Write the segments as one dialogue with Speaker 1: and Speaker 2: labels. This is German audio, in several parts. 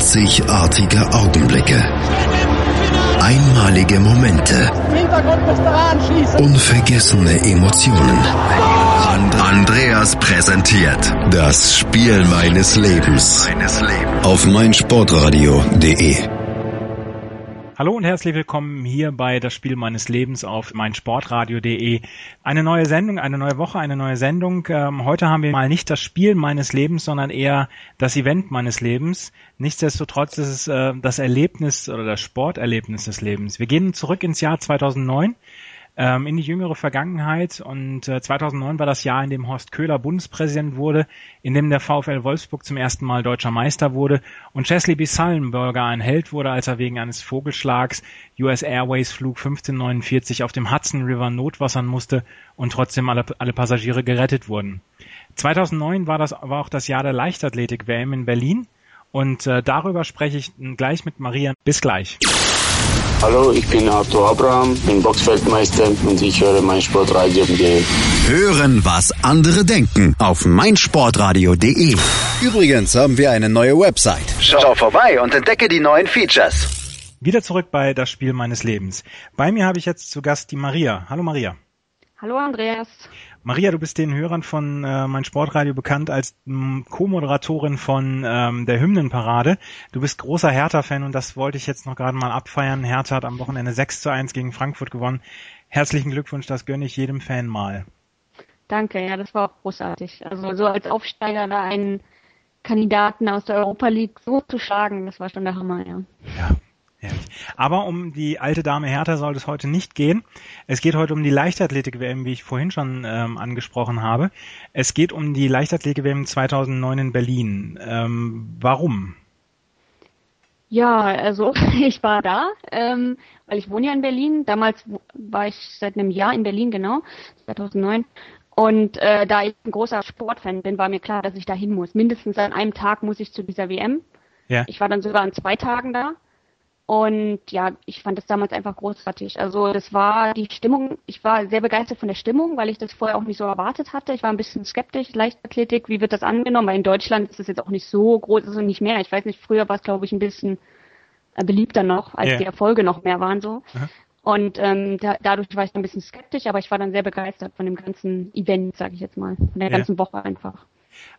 Speaker 1: Einzigartige Augenblicke. Einmalige Momente. Unvergessene Emotionen. Andreas präsentiert das Spiel meines Lebens auf meinsportradio.de.
Speaker 2: Hallo und herzlich willkommen hier bei das Spiel meines Lebens auf meinsportradio.de. Eine neue Sendung, eine neue Woche, eine neue Sendung. Ähm, heute haben wir mal nicht das Spiel meines Lebens, sondern eher das Event meines Lebens. Nichtsdestotrotz ist es äh, das Erlebnis oder das Sporterlebnis des Lebens. Wir gehen zurück ins Jahr 2009 ähm, in die jüngere Vergangenheit. Und äh, 2009 war das Jahr, in dem Horst Köhler Bundespräsident wurde, in dem der VfL Wolfsburg zum ersten Mal deutscher Meister wurde und Chesley B. Sullenberger ein Held wurde, als er wegen eines Vogelschlags US Airways Flug 1549 auf dem Hudson River notwassern musste und trotzdem alle, alle Passagiere gerettet wurden. 2009 war das war auch das Jahr der Leichtathletik WM in Berlin und äh, darüber spreche ich gleich mit Maria. Bis gleich.
Speaker 3: Hallo, ich bin Arthur Abraham, bin Boxfeldmeister und ich höre mein Sportradio.de.
Speaker 1: Hören, was andere denken auf meinsportradio.de. Übrigens haben wir eine neue Website. Schau vorbei und entdecke die neuen Features.
Speaker 2: Wieder zurück bei das Spiel meines Lebens. Bei mir habe ich jetzt zu Gast die Maria. Hallo Maria.
Speaker 4: Hallo Andreas.
Speaker 2: Maria, du bist den Hörern von äh, mein Sportradio bekannt als hm, Co-Moderatorin von ähm, der Hymnenparade. Du bist großer Hertha-Fan und das wollte ich jetzt noch gerade mal abfeiern. Hertha hat am Wochenende 6 zu 1 gegen Frankfurt gewonnen. Herzlichen Glückwunsch, das gönne ich jedem Fan mal.
Speaker 4: Danke, ja, das war auch großartig. Also so als Aufsteiger da einen Kandidaten aus der Europa League so zu schlagen, das war schon der Hammer, ja.
Speaker 2: Ja, Herrlich. Aber um die alte Dame Hertha soll es heute nicht gehen. Es geht heute um die Leichtathletik-WM, wie ich vorhin schon ähm, angesprochen habe. Es geht um die Leichtathletik-WM 2009 in Berlin. Ähm, warum?
Speaker 4: Ja, also ich war da, ähm, weil ich wohne ja in Berlin. Damals war ich seit einem Jahr in Berlin, genau, 2009. Und äh, da ich ein großer Sportfan bin, war mir klar, dass ich da hin muss. Mindestens an einem Tag muss ich zu dieser WM. Ja. Ich war dann sogar an zwei Tagen da. Und ja, ich fand das damals einfach großartig. Also das war die Stimmung, ich war sehr begeistert von der Stimmung, weil ich das vorher auch nicht so erwartet hatte. Ich war ein bisschen skeptisch, Leichtathletik, wie wird das angenommen? Weil in Deutschland ist es jetzt auch nicht so groß, also nicht mehr. Ich weiß nicht, früher war es, glaube ich, ein bisschen äh, beliebter noch, als yeah. die Erfolge noch mehr waren so. Aha. Und ähm, da, dadurch war ich ein bisschen skeptisch, aber ich war dann sehr begeistert von dem ganzen Event, sage ich jetzt mal, von der yeah. ganzen Woche einfach.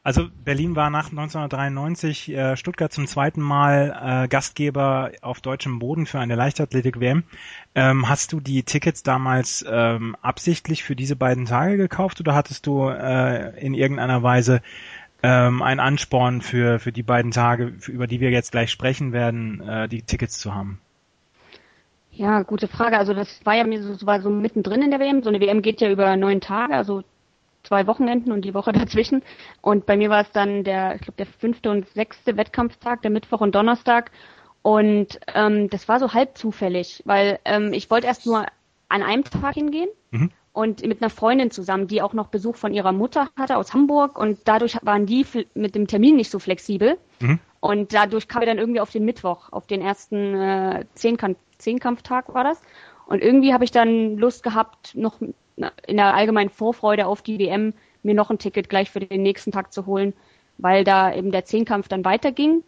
Speaker 2: Also Berlin war nach 1993 äh, Stuttgart zum zweiten Mal äh, Gastgeber auf deutschem Boden für eine Leichtathletik-WM. Ähm, hast du die Tickets damals ähm, absichtlich für diese beiden Tage gekauft oder hattest du äh, in irgendeiner Weise ähm, einen Ansporn für, für die beiden Tage, für, über die wir jetzt gleich sprechen werden, äh, die Tickets zu haben?
Speaker 4: Ja, gute Frage. Also das war ja mir so, war so mittendrin in der WM. So eine WM geht ja über neun Tage, also zwei Wochenenden und die Woche dazwischen. Und bei mir war es dann der, ich glaube, der fünfte und sechste Wettkampftag, der Mittwoch und Donnerstag. Und ähm, das war so halb zufällig, weil ähm, ich wollte erst nur an einem Tag hingehen mhm. und mit einer Freundin zusammen, die auch noch Besuch von ihrer Mutter hatte aus Hamburg und dadurch waren die mit dem Termin nicht so flexibel. Mhm. Und dadurch kam wir dann irgendwie auf den Mittwoch, auf den ersten äh, Zehnkampf Zehnkampftag war das. Und irgendwie habe ich dann Lust gehabt, noch in der allgemeinen Vorfreude auf die WM mir noch ein Ticket gleich für den nächsten Tag zu holen, weil da eben der Zehnkampf dann weiterging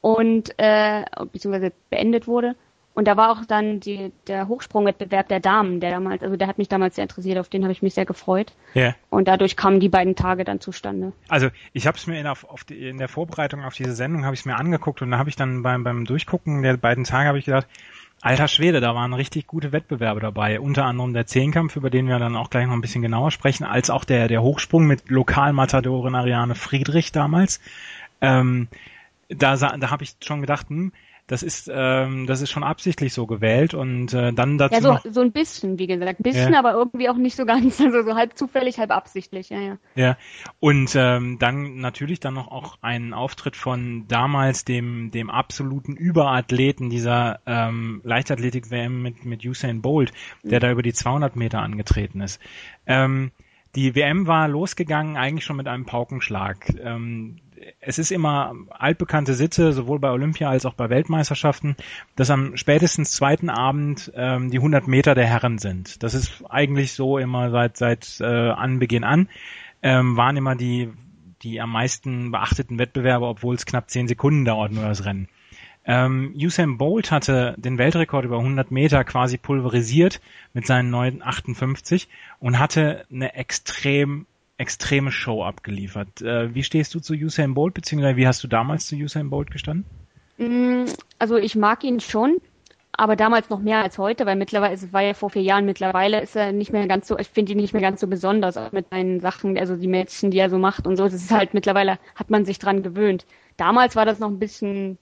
Speaker 4: und äh, beziehungsweise beendet wurde. Und da war auch dann die, der Hochsprungwettbewerb der Damen, der damals, also der hat mich damals sehr interessiert, auf den habe ich mich sehr gefreut. Ja. Und dadurch kamen die beiden Tage dann zustande.
Speaker 2: Also ich habe es mir in, auf die, in der Vorbereitung auf diese Sendung habe ich es mir angeguckt und da habe ich dann beim, beim Durchgucken der beiden Tage habe ich gedacht, Alter Schwede, da waren richtig gute Wettbewerbe dabei. Unter anderem der Zehnkampf, über den wir dann auch gleich noch ein bisschen genauer sprechen, als auch der, der Hochsprung mit Lokalmatadorin Ariane Friedrich damals. Ähm, da, da habe ich schon gedacht, hm, das ist ähm, das ist schon absichtlich so gewählt und äh, dann dazu
Speaker 4: ja so
Speaker 2: noch,
Speaker 4: so ein bisschen wie gesagt ein bisschen ja. aber irgendwie auch nicht so ganz also so halb zufällig halb absichtlich ja ja
Speaker 2: ja und ähm, dann natürlich dann noch auch ein Auftritt von damals dem dem absoluten Überathleten dieser ähm, Leichtathletik WM mit mit Usain Bolt der mhm. da über die 200 Meter angetreten ist ähm, die WM war losgegangen eigentlich schon mit einem Paukenschlag. Ähm, es ist immer altbekannte Sitte, sowohl bei Olympia als auch bei Weltmeisterschaften, dass am spätestens zweiten Abend ähm, die 100 Meter der Herren sind. Das ist eigentlich so immer seit seit äh, Anbeginn an. Ähm, waren immer die die am meisten beachteten Wettbewerbe, obwohl es knapp zehn Sekunden dauert nur das Rennen. Ähm, Usain Bolt hatte den Weltrekord über 100 Meter quasi pulverisiert mit seinen 9,58 und hatte eine extrem extreme Show abgeliefert. Äh, wie stehst du zu Usain Bolt, beziehungsweise wie hast du damals zu Usain Bolt gestanden?
Speaker 4: Mm, also ich mag ihn schon, aber damals noch mehr als heute, weil mittlerweile, es war ja vor vier Jahren, mittlerweile ist er nicht mehr ganz so, ich finde ihn nicht mehr ganz so besonders, auch mit seinen Sachen, also die Mädchen, die er so macht und so. Das ist halt mittlerweile, hat man sich dran gewöhnt. Damals war das noch ein bisschen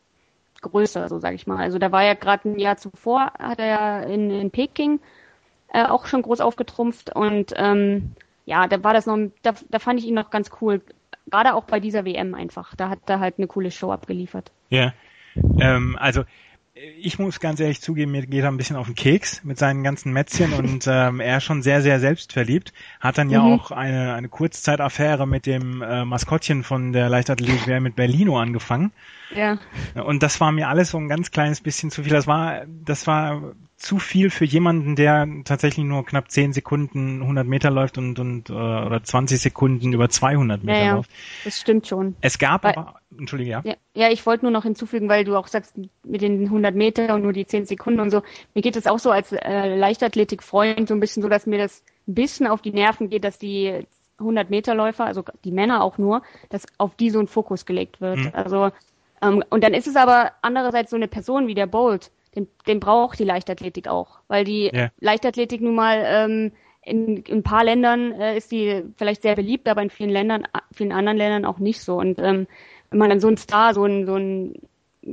Speaker 4: größer, so sage ich mal. Also da war ja gerade ein Jahr zuvor, hat er ja in, in Peking äh, auch schon groß aufgetrumpft und ähm, ja, da war das noch, da, da fand ich ihn noch ganz cool. Gerade auch bei dieser WM einfach. Da hat er halt eine coole Show abgeliefert.
Speaker 2: Ja. Ähm, also ich muss ganz ehrlich zugeben, mir geht er ein bisschen auf den Keks mit seinen ganzen Mätzchen und ähm, er ist schon sehr, sehr selbstverliebt. Hat dann ja mhm. auch eine, eine Kurzzeitaffäre mit dem äh, Maskottchen von der Leichtathletik mit Berlino angefangen.
Speaker 4: Ja.
Speaker 2: Und das war mir alles so ein ganz kleines bisschen zu viel. Das war, das war zu viel für jemanden, der tatsächlich nur knapp 10 Sekunden 100 Meter läuft und, und äh, oder 20 Sekunden über 200 Meter
Speaker 4: ja, ja.
Speaker 2: läuft.
Speaker 4: Das stimmt schon.
Speaker 2: Es gab weil, aber, entschuldige, ja.
Speaker 4: ja. Ja, ich wollte nur noch hinzufügen, weil du auch sagst, mit den 100 Meter und nur die 10 Sekunden und so. Mir geht es auch so als äh, Leichtathletik-Freund so ein bisschen so, dass mir das ein bisschen auf die Nerven geht, dass die 100 Meter Läufer, also die Männer auch nur, dass auf die so ein Fokus gelegt wird. Mhm. Also ähm, und dann ist es aber andererseits so eine Person wie der Bolt, den, den braucht die Leichtathletik auch, weil die ja. Leichtathletik nun mal ähm, in, in ein paar Ländern äh, ist die vielleicht sehr beliebt, aber in vielen Ländern, vielen anderen Ländern auch nicht so. Und ähm, wenn man dann so einen Star, so einen, so einen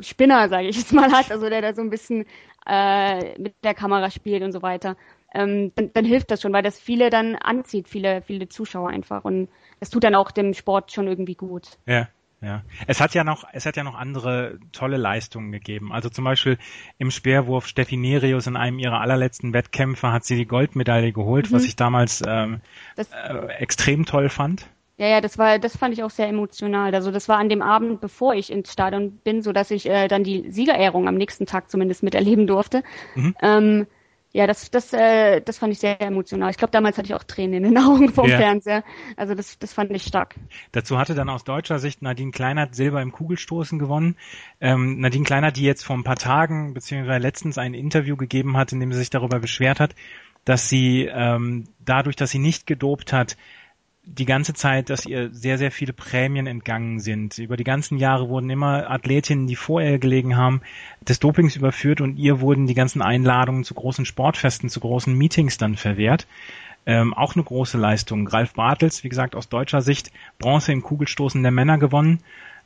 Speaker 4: Spinner, sage ich jetzt mal, hat, also der da so ein bisschen äh, mit der Kamera spielt und so weiter, ähm, dann, dann hilft das schon, weil das viele dann anzieht, viele, viele Zuschauer einfach. Und das tut dann auch dem Sport schon irgendwie gut.
Speaker 2: Ja. Ja, es hat ja noch, es hat ja noch andere tolle Leistungen gegeben. Also zum Beispiel im Speerwurf Steffi Nerius in einem ihrer allerletzten Wettkämpfe hat sie die Goldmedaille geholt, mhm. was ich damals ähm, äh, extrem toll fand.
Speaker 4: Ja, ja, das war, das fand ich auch sehr emotional. Also das war an dem Abend, bevor ich ins Stadion bin, so dass ich äh, dann die Siegerehrung am nächsten Tag zumindest miterleben durfte. Mhm. Ähm, ja, das, das, äh, das fand ich sehr emotional. Ich glaube, damals hatte ich auch Tränen in den Augen vom ja. Fernseher. Also das, das fand ich stark.
Speaker 2: Dazu hatte dann aus deutscher Sicht Nadine Kleinert Silber im Kugelstoßen gewonnen. Ähm, Nadine Kleinert, die jetzt vor ein paar Tagen beziehungsweise letztens ein Interview gegeben hat, in dem sie sich darüber beschwert hat, dass sie ähm, dadurch, dass sie nicht gedopt hat, die ganze Zeit, dass ihr sehr, sehr viele Prämien entgangen sind. Über die ganzen Jahre wurden immer Athletinnen, die vor ihr gelegen haben, des Dopings überführt und ihr wurden die ganzen Einladungen zu großen Sportfesten, zu großen Meetings dann verwehrt. Ähm, auch eine große Leistung. Ralf Bartels, wie gesagt, aus deutscher Sicht Bronze im Kugelstoßen der Männer gewonnen.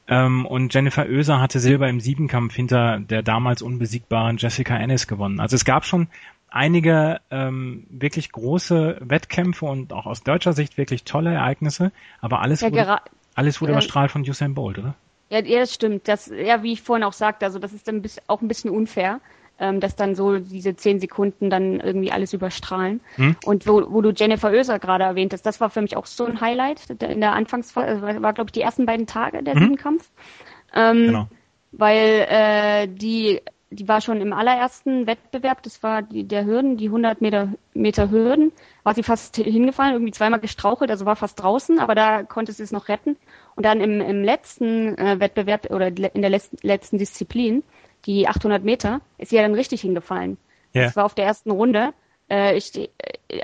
Speaker 2: Ähm, und Jennifer Oeser hatte Silber im Siebenkampf hinter der damals unbesiegbaren Jessica Ennis gewonnen. Also es gab schon einige ähm, wirklich große Wettkämpfe und auch aus deutscher Sicht wirklich tolle Ereignisse, aber alles ja, wurde, alles wurde äh, überstrahlt von Usain Bolt, oder?
Speaker 4: Ja, ja, das stimmt. Das, ja, wie ich vorhin auch sagte, also das ist dann auch ein bisschen unfair, ähm, dass dann so diese zehn Sekunden dann irgendwie alles überstrahlen. Hm? Und wo, wo du Jennifer Oeser gerade erwähnt hast, das war für mich auch so ein Highlight in der Anfangsphase, also war, glaube ich, die ersten beiden Tage der hm? Siebenkampf. Ähm, genau. Weil äh, die die war schon im allerersten Wettbewerb, das war die, der Hürden, die 100 Meter, Meter Hürden, war sie fast hingefallen, irgendwie zweimal gestrauchelt, also war fast draußen, aber da konnte sie es noch retten. Und dann im, im letzten äh, Wettbewerb oder in der letzten, letzten Disziplin, die 800 Meter, ist sie ja dann richtig hingefallen. Ja. Das war auf der ersten Runde. Äh, ich, äh,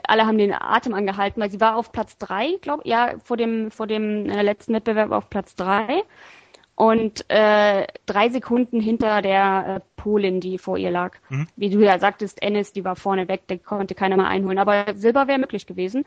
Speaker 4: alle haben den Atem angehalten, weil sie war auf Platz drei, glaube ja, vor dem, vor dem äh, letzten Wettbewerb auf Platz drei und äh, drei Sekunden hinter der äh, Polin, die vor ihr lag. Mhm. Wie du ja sagtest, Ennis, die war vorne weg, der konnte keiner mehr einholen. Aber Silber wäre möglich gewesen.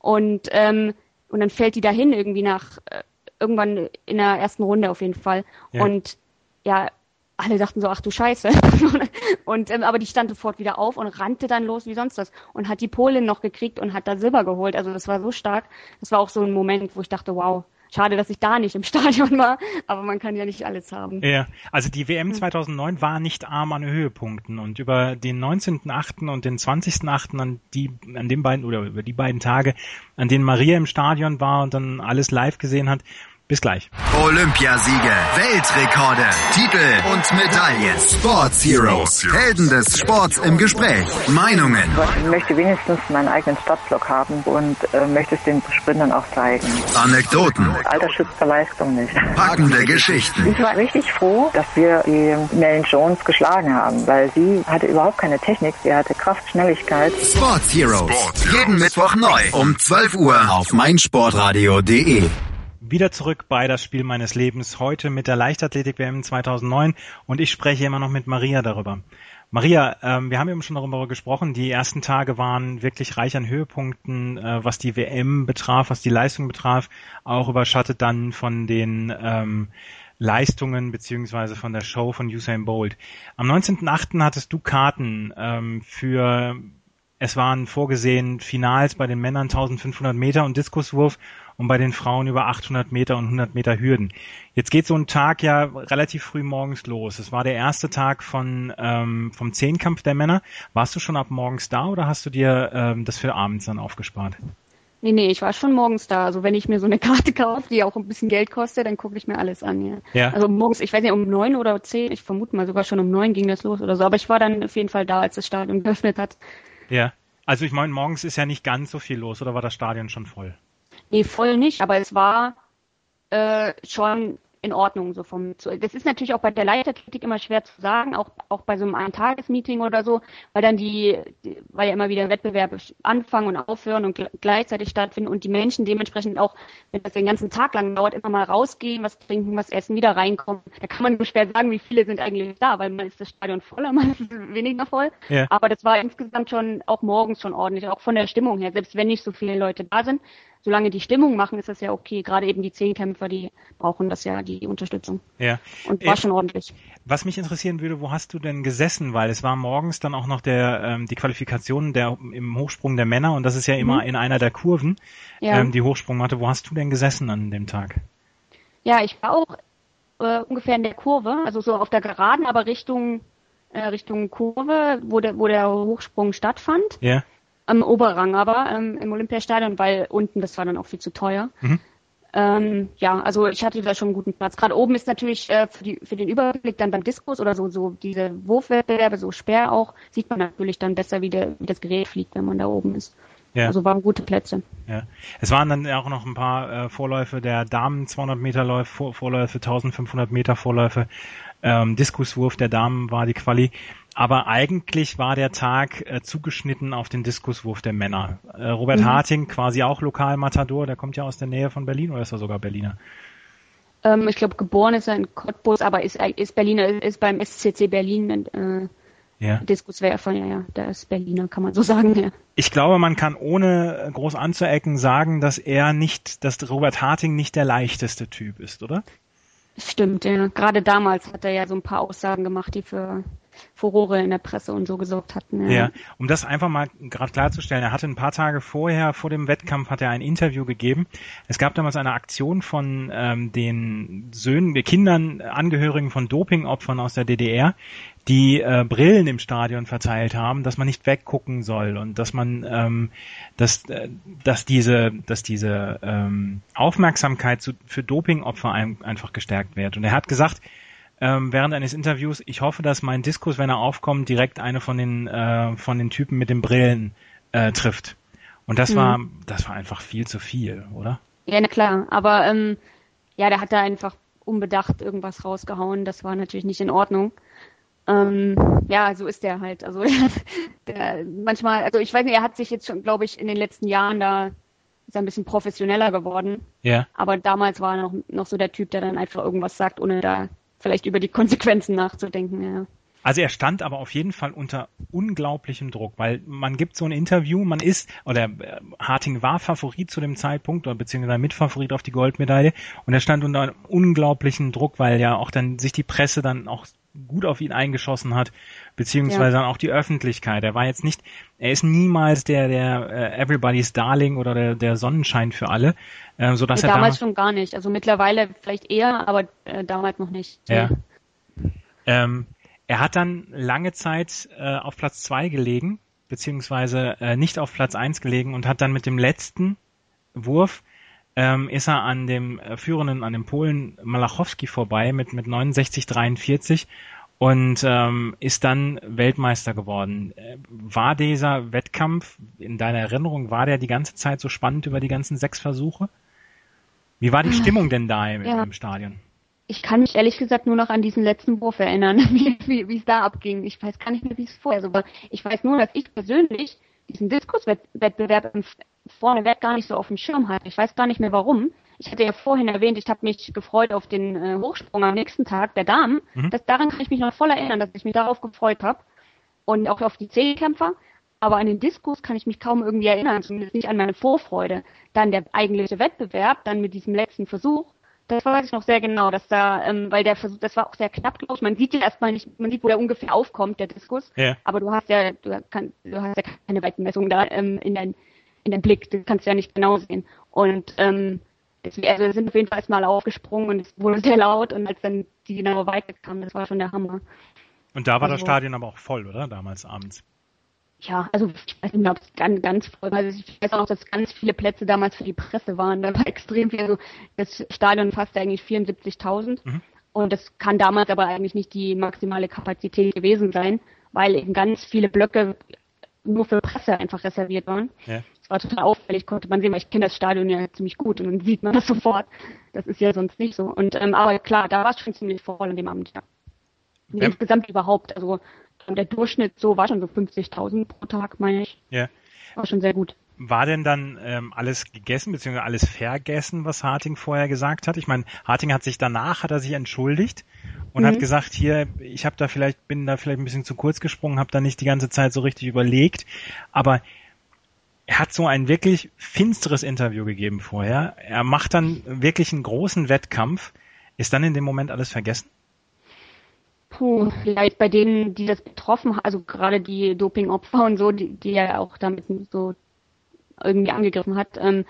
Speaker 4: Und ähm, und dann fällt die dahin irgendwie nach äh, irgendwann in der ersten Runde auf jeden Fall. Ja. Und ja, alle dachten so, ach du Scheiße. und ähm, aber die stand sofort wieder auf und rannte dann los wie sonst was und hat die Polin noch gekriegt und hat da Silber geholt. Also das war so stark. Das war auch so ein Moment, wo ich dachte, wow, Schade, dass ich da nicht im Stadion war, aber man kann ja nicht alles haben.
Speaker 2: Ja, also die WM 2009 war nicht arm an Höhepunkten und über den 19.8. und den 20.8. an die, an den beiden oder über die beiden Tage, an denen Maria im Stadion war und dann alles live gesehen hat, Bis gleich.
Speaker 1: Olympiasiege, Weltrekorde, Titel und Medaillen. Sports Heroes. Helden des Sports im Gespräch. Meinungen.
Speaker 5: Ich möchte wenigstens meinen eigenen Stadtblock haben und äh, möchte es den Sprintern auch zeigen.
Speaker 1: Anekdoten.
Speaker 5: Alter schützt Leistung nicht.
Speaker 1: Packende Geschichten.
Speaker 5: Ich war richtig froh, dass wir die Melanie Jones geschlagen haben, weil sie hatte überhaupt keine Technik, sie hatte Kraft, Schnelligkeit.
Speaker 1: Sports Heroes. Sport. Jeden Mittwoch neu um 12 Uhr auf meinsportradio.de.
Speaker 2: Wieder zurück bei das Spiel meines Lebens, heute mit der Leichtathletik-WM 2009 und ich spreche immer noch mit Maria darüber. Maria, ähm, wir haben eben schon darüber gesprochen, die ersten Tage waren wirklich reich an Höhepunkten, äh, was die WM betraf, was die Leistung betraf, auch überschattet dann von den ähm, Leistungen beziehungsweise von der Show von Usain Bolt. Am 19.8. hattest du Karten ähm, für, es waren vorgesehen Finals bei den Männern 1500 Meter und Diskuswurf und bei den Frauen über 800 Meter und 100 Meter Hürden. Jetzt geht so ein Tag ja relativ früh morgens los. Es war der erste Tag von ähm, vom Zehnkampf der Männer. Warst du schon ab morgens da oder hast du dir ähm, das für abends dann aufgespart?
Speaker 4: Nee, nee, ich war schon morgens da. Also wenn ich mir so eine Karte kaufe, die auch ein bisschen Geld kostet, dann gucke ich mir alles an, ja. ja. Also morgens, ich weiß nicht, um neun oder zehn, ich vermute mal sogar schon um neun ging das los oder so, aber ich war dann auf jeden Fall da, als das Stadion geöffnet hat.
Speaker 2: Ja. Also ich meine, morgens ist ja nicht ganz so viel los, oder war das Stadion schon voll?
Speaker 4: Nee, voll nicht, aber es war äh, schon in Ordnung. So vom, das ist natürlich auch bei der Leichtathletik immer schwer zu sagen, auch, auch bei so einem Eintagesmeeting oder so, weil dann die, die, weil ja immer wieder Wettbewerbe anfangen und aufhören und gleichzeitig stattfinden und die Menschen dementsprechend auch, wenn das den ganzen Tag lang dauert, immer mal rausgehen, was trinken, was essen, wieder reinkommen. Da kann man nur schwer sagen, wie viele sind eigentlich da, weil man ist das Stadion voller, man ist weniger voll. Ja. Aber das war insgesamt schon auch morgens schon ordentlich, auch von der Stimmung her, selbst wenn nicht so viele Leute da sind solange die Stimmung machen, ist das ja okay. Gerade eben die Zehnkämpfer, die brauchen das ja, die Unterstützung.
Speaker 2: Ja.
Speaker 4: Und war äh, schon ordentlich.
Speaker 2: Was mich interessieren würde, wo hast du denn gesessen? Weil es war morgens dann auch noch der ähm, die Qualifikation der im Hochsprung der Männer und das ist ja immer mhm. in einer der Kurven, ja. ähm, die Hochsprungmatte. Wo hast du denn gesessen an dem Tag?
Speaker 4: Ja, ich war auch äh, ungefähr in der Kurve, also so auf der Geraden, aber Richtung äh, Richtung Kurve, wo der, wo der Hochsprung stattfand.
Speaker 2: Ja
Speaker 4: am Oberrang aber ähm, im Olympiastadion, weil unten das war dann auch viel zu teuer. Mhm. Ähm, ja, also ich hatte da schon einen guten Platz. Gerade oben ist natürlich äh, für, die, für den Überblick dann beim Diskus oder so, so diese Wurfwettbewerbe, so Speer auch, sieht man natürlich dann besser, wie, der, wie das Gerät fliegt, wenn man da oben ist. Ja. Also waren gute Plätze.
Speaker 2: Ja. Es waren dann auch noch ein paar äh, Vorläufe der Damen 200 Meter Läufe, Vor Vorläufe 1500 Meter Vorläufe. Ähm, Diskuswurf der Damen war die Quali. Aber eigentlich war der Tag äh, zugeschnitten auf den Diskuswurf der Männer. Äh, Robert mhm. Harting, quasi auch Lokalmatador, der kommt ja aus der Nähe von Berlin oder ist er sogar Berliner?
Speaker 4: Ähm, ich glaube, geboren ist er in Cottbus, aber ist, ist Berliner, ist beim SCC Berlin äh, ja. Diskuswerfer, ja, ja, der ist Berliner, kann man so sagen, ja.
Speaker 2: Ich glaube, man kann ohne groß anzuecken sagen, dass er nicht, dass Robert Harting nicht der leichteste Typ ist, oder?
Speaker 4: Stimmt, ja. Gerade damals hat er ja so ein paar Aussagen gemacht, die für Furore in der Presse und so gesorgt hatten.
Speaker 2: Ja, ja um das einfach mal gerade klarzustellen, er hatte ein paar Tage vorher, vor dem Wettkampf, hat er ein Interview gegeben. Es gab damals eine Aktion von ähm, den Söhnen, den Kindern, Angehörigen von Dopingopfern aus der DDR, die äh, Brillen im Stadion verteilt haben, dass man nicht weggucken soll und dass man, ähm, dass, äh, dass diese, dass diese ähm, Aufmerksamkeit zu, für Dopingopfer ein, einfach gestärkt wird. Und er hat gesagt, ähm, während eines Interviews, ich hoffe, dass mein Diskus, wenn er aufkommt, direkt eine von den äh, von den Typen mit den Brillen äh, trifft. Und das mhm. war das war einfach viel zu viel, oder?
Speaker 4: Ja, na klar. Aber ähm, ja, der hat da einfach unbedacht irgendwas rausgehauen. Das war natürlich nicht in Ordnung. Ähm, ja, so ist der halt. Also der, manchmal, also ich weiß nicht, er hat sich jetzt schon, glaube ich, in den letzten Jahren da ist er ein bisschen professioneller geworden.
Speaker 2: Ja.
Speaker 4: Aber damals war er noch, noch so der Typ, der dann einfach irgendwas sagt, ohne da vielleicht über die Konsequenzen nachzudenken, ja.
Speaker 2: Also er stand aber auf jeden Fall unter unglaublichem Druck, weil man gibt so ein Interview, man ist, oder äh, Harting war Favorit zu dem Zeitpunkt, oder beziehungsweise Mitfavorit auf die Goldmedaille, und er stand unter unglaublichem Druck, weil ja auch dann sich die Presse dann auch gut auf ihn eingeschossen hat, beziehungsweise ja. auch die Öffentlichkeit. Er war jetzt nicht, er ist niemals der, der äh, Everybody's Darling oder der, der Sonnenschein für alle, äh, so dass nee,
Speaker 4: er damals schon gar nicht. Also mittlerweile vielleicht eher, aber äh, damals noch nicht.
Speaker 2: Ja. Ähm, er hat dann lange Zeit äh, auf Platz zwei gelegen, beziehungsweise äh, nicht auf Platz eins gelegen und hat dann mit dem letzten Wurf ähm, ist er an dem äh, führenden, an dem Polen Malachowski vorbei mit, mit 69,43 und ähm, ist dann Weltmeister geworden. Äh, war dieser Wettkampf in deiner Erinnerung, war der die ganze Zeit so spannend über die ganzen sechs Versuche? Wie war die ah, Stimmung denn da im, ja. im Stadion?
Speaker 4: Ich kann mich ehrlich gesagt nur noch an diesen letzten Wurf erinnern, wie, wie, wie es da abging. Ich weiß gar nicht mehr, wie es vorher so war. Ich weiß nur, dass ich persönlich diesen Diskuswettbewerb vorneweg gar nicht so auf dem Schirm hatte. Ich weiß gar nicht mehr warum. Ich hatte ja vorhin erwähnt, ich habe mich gefreut auf den äh, Hochsprung am nächsten Tag der Damen. Mhm. Das, daran kann ich mich noch voll erinnern, dass ich mich darauf gefreut habe. Und auch auf die Zehnkämpfer. Aber an den Diskus kann ich mich kaum irgendwie erinnern, zumindest nicht an meine Vorfreude. Dann der eigentliche Wettbewerb, dann mit diesem letzten Versuch. Das weiß ich noch sehr genau, dass da, ähm, weil der Versuch, das war auch sehr knapp, glaube ich. Man sieht ja erstmal nicht, man sieht, wo der ungefähr aufkommt, der Diskus. Ja. Aber du hast ja, du, kann, du hast ja keine Weitenmessung da ähm, in dein, in dein Blick. Du kannst ja nicht genau sehen. Und ähm, deswegen, also wir sind auf jeden Fall erstmal aufgesprungen und es wurde sehr laut und als dann die genaue Weite kam, das war schon der Hammer.
Speaker 2: Und da war also, das Stadion aber auch voll, oder? Damals abends
Speaker 4: ja, also ich weiß nicht mehr, ob es ganz, ganz voll war. Also ich weiß auch noch, dass ganz viele Plätze damals für die Presse waren. Da war extrem viel. Also das Stadion fasste eigentlich 74.000. Mhm. Und das kann damals aber eigentlich nicht die maximale Kapazität gewesen sein, weil eben ganz viele Blöcke nur für Presse einfach reserviert waren. Ja. Das war total auffällig, konnte man sehen, weil ich kenne das Stadion ja ziemlich gut und dann sieht man das sofort. Das ist ja sonst nicht so. Und ähm, aber klar, da war es schon ziemlich voll an dem Abend, ja. Insgesamt überhaupt. Also der Durchschnitt so war schon so 50.000 pro Tag, meine ich. Ja. War schon sehr gut.
Speaker 2: War denn dann ähm, alles gegessen bzw. alles vergessen, was Harting vorher gesagt hat? Ich meine, Harting hat sich danach hat er sich entschuldigt und mhm. hat gesagt, hier, ich habe da vielleicht bin da vielleicht ein bisschen zu kurz gesprungen, habe da nicht die ganze Zeit so richtig überlegt, aber er hat so ein wirklich finsteres Interview gegeben vorher. Er macht dann wirklich einen großen Wettkampf. Ist dann in dem Moment alles vergessen?
Speaker 4: Puh, vielleicht bei denen, die das betroffen haben, also gerade die Dopingopfer und so, die, die er auch damit so irgendwie angegriffen hat, ähm,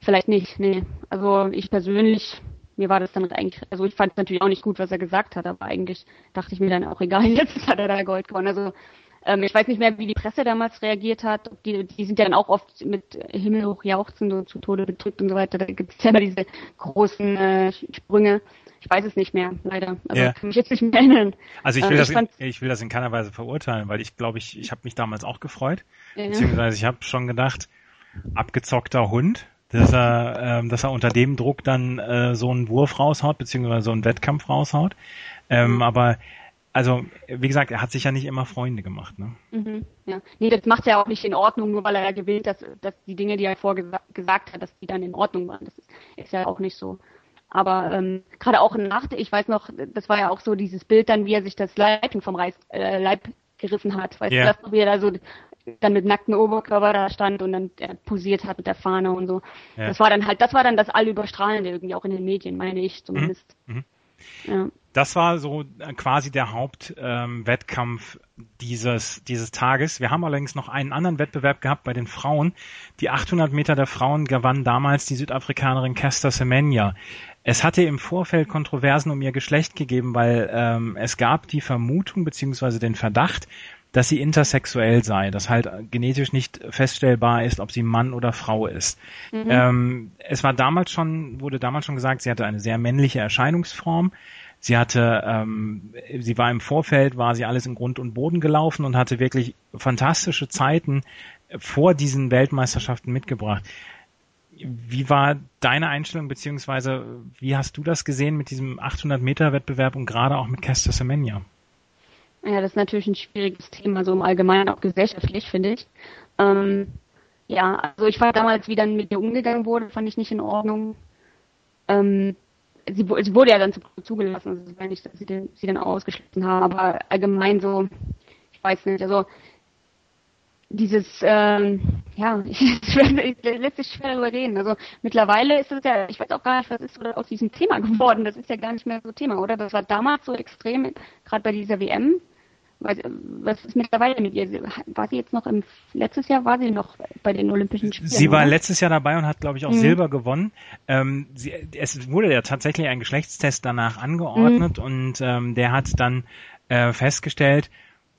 Speaker 4: vielleicht nicht, nee. Also ich persönlich, mir war das dann eigentlich, also ich fand es natürlich auch nicht gut, was er gesagt hat, aber eigentlich dachte ich mir dann auch egal, jetzt hat er da Gold gewonnen. Also ähm, ich weiß nicht mehr, wie die Presse damals reagiert hat. Die, die sind ja dann auch oft mit himmelhoch jauchzend und zu Tode bedrückt und so weiter. Da gibt es ja immer diese großen äh, Sprünge. Ich weiß es nicht mehr, leider. Also ja. kann mich jetzt nicht mehr erinnern.
Speaker 2: Also ich will, äh, das, in, ich will das in keiner Weise verurteilen, weil ich glaube, ich, ich habe mich damals auch gefreut. Ja. Beziehungsweise ich habe schon gedacht, abgezockter Hund, dass er, ähm, dass er unter dem Druck dann äh, so einen Wurf raushaut, beziehungsweise so einen Wettkampf raushaut. Ähm, mhm. Aber also, wie gesagt, er hat sich ja nicht immer Freunde gemacht, ne?
Speaker 4: Mhm, ja. Nee, das macht ja auch nicht in Ordnung, nur weil er ja gewillt, dass, dass die Dinge, die er vorgesagt hat, dass die dann in Ordnung waren. Das ist, ist ja auch nicht so. Aber ähm, gerade auch nach, ich weiß noch, das war ja auch so dieses Bild dann, wie er sich das Leibchen vom Reis, äh, Leib gerissen hat. Weißt yeah. du, das, wie er da so dann mit nacktem Oberkörper da stand und dann er posiert hat mit der Fahne und so. Ja. Das war dann halt, das war dann das Allüberstrahlende irgendwie auch in den Medien, meine ich zumindest. Mhm. Mhm.
Speaker 2: Ja. Das war so äh, quasi der Hauptwettkampf ähm, dieses, dieses Tages. Wir haben allerdings noch einen anderen Wettbewerb gehabt bei den Frauen. Die 800 Meter der Frauen gewann damals die Südafrikanerin Caster Semenya. Es hatte im Vorfeld Kontroversen um ihr Geschlecht gegeben, weil ähm, es gab die Vermutung beziehungsweise den Verdacht, dass sie intersexuell sei, dass halt genetisch nicht feststellbar ist, ob sie Mann oder Frau ist. Mhm. Ähm, es war damals schon, wurde damals schon gesagt, sie hatte eine sehr männliche Erscheinungsform. Sie hatte, ähm, sie war im Vorfeld, war sie alles in Grund und Boden gelaufen und hatte wirklich fantastische Zeiten vor diesen Weltmeisterschaften mitgebracht. Wie war deine Einstellung, beziehungsweise wie hast du das gesehen mit diesem 800 Meter Wettbewerb und gerade auch mit Caster Semenya?
Speaker 4: Ja, das ist natürlich ein schwieriges Thema, so im Allgemeinen, auch gesellschaftlich, finde ich. Ähm, ja, also ich fand damals, wie dann mit ihr umgegangen wurde, fand ich nicht in Ordnung. Ähm, sie, sie, wurde ja dann zugelassen, also dass sie, sie dann ausgeschlossen haben, aber allgemein so, ich weiß nicht, also dieses, ähm, ja, lässt sich schwer darüber reden. Also mittlerweile ist es ja, ich weiß auch gar nicht, was ist aus diesem Thema geworden. Das ist ja gar nicht mehr so Thema, oder? Das war damals so extrem, gerade bei dieser WM. Was ist mittlerweile mit ihr? War sie jetzt noch im letztes Jahr war sie noch bei den Olympischen Spielen?
Speaker 2: Sie war oder? letztes Jahr dabei und hat, glaube ich, auch mhm. Silber gewonnen. Ähm, sie, es wurde ja tatsächlich ein Geschlechtstest danach angeordnet mhm. und ähm, der hat dann äh, festgestellt,